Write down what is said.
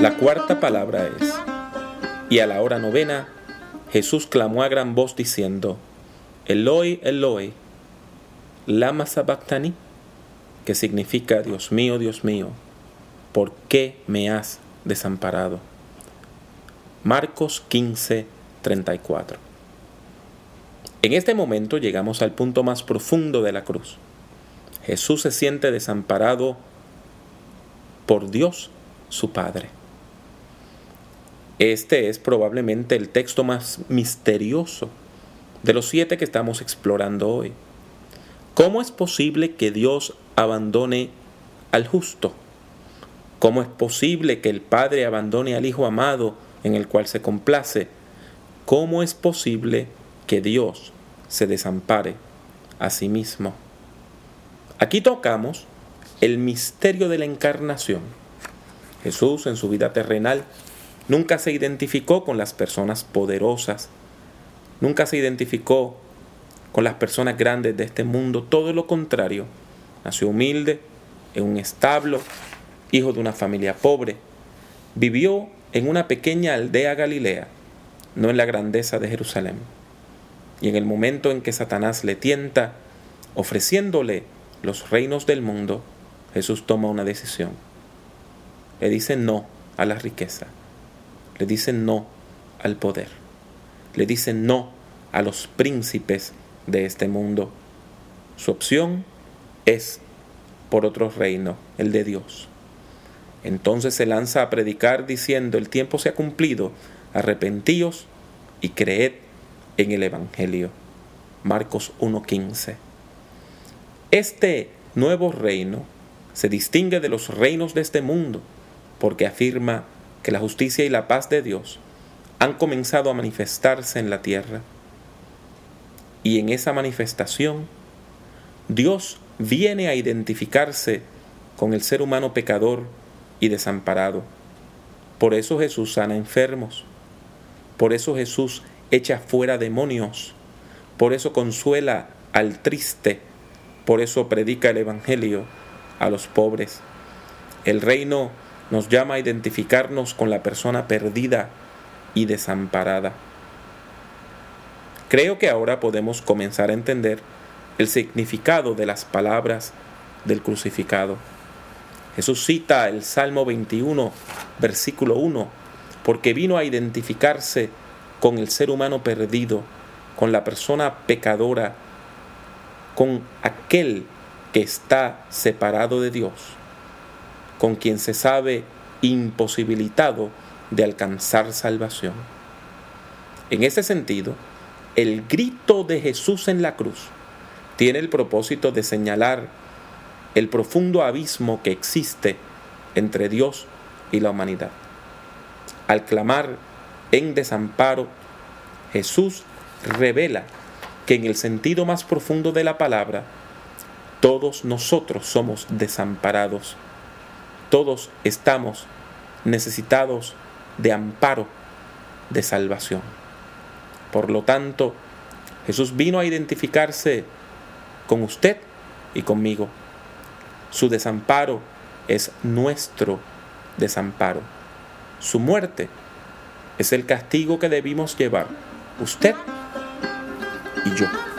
La cuarta palabra es, y a la hora novena, Jesús clamó a gran voz diciendo, Eloi, Eloi, lama sabactani, que significa, Dios mío, Dios mío, ¿por qué me has desamparado? Marcos 15, 34. En este momento llegamos al punto más profundo de la cruz. Jesús se siente desamparado por Dios, su Padre. Este es probablemente el texto más misterioso de los siete que estamos explorando hoy. ¿Cómo es posible que Dios abandone al justo? ¿Cómo es posible que el Padre abandone al Hijo amado en el cual se complace? ¿Cómo es posible que Dios se desampare a sí mismo? Aquí tocamos el misterio de la encarnación. Jesús en su vida terrenal nunca se identificó con las personas poderosas, nunca se identificó con las personas grandes de este mundo, todo lo contrario, nació humilde, en un establo, hijo de una familia pobre, vivió en una pequeña aldea galilea, no en la grandeza de Jerusalén. Y en el momento en que Satanás le tienta, ofreciéndole los reinos del mundo, Jesús toma una decisión. Le dice no a la riqueza. Le dice no al poder. Le dice no a los príncipes de este mundo. Su opción es por otro reino, el de Dios. Entonces se lanza a predicar diciendo, el tiempo se ha cumplido, arrepentíos y creed en el Evangelio. Marcos 1.15. Este nuevo reino se distingue de los reinos de este mundo porque afirma que la justicia y la paz de Dios han comenzado a manifestarse en la tierra. Y en esa manifestación, Dios viene a identificarse con el ser humano pecador y desamparado. Por eso Jesús sana enfermos. Por eso Jesús echa fuera demonios. Por eso consuela al triste por eso predica el Evangelio a los pobres. El reino nos llama a identificarnos con la persona perdida y desamparada. Creo que ahora podemos comenzar a entender el significado de las palabras del crucificado. Jesús cita el Salmo 21, versículo 1, porque vino a identificarse con el ser humano perdido, con la persona pecadora con aquel que está separado de Dios, con quien se sabe imposibilitado de alcanzar salvación. En ese sentido, el grito de Jesús en la cruz tiene el propósito de señalar el profundo abismo que existe entre Dios y la humanidad. Al clamar en desamparo, Jesús revela que en el sentido más profundo de la palabra, todos nosotros somos desamparados. Todos estamos necesitados de amparo, de salvación. Por lo tanto, Jesús vino a identificarse con usted y conmigo. Su desamparo es nuestro desamparo. Su muerte es el castigo que debimos llevar usted y yo.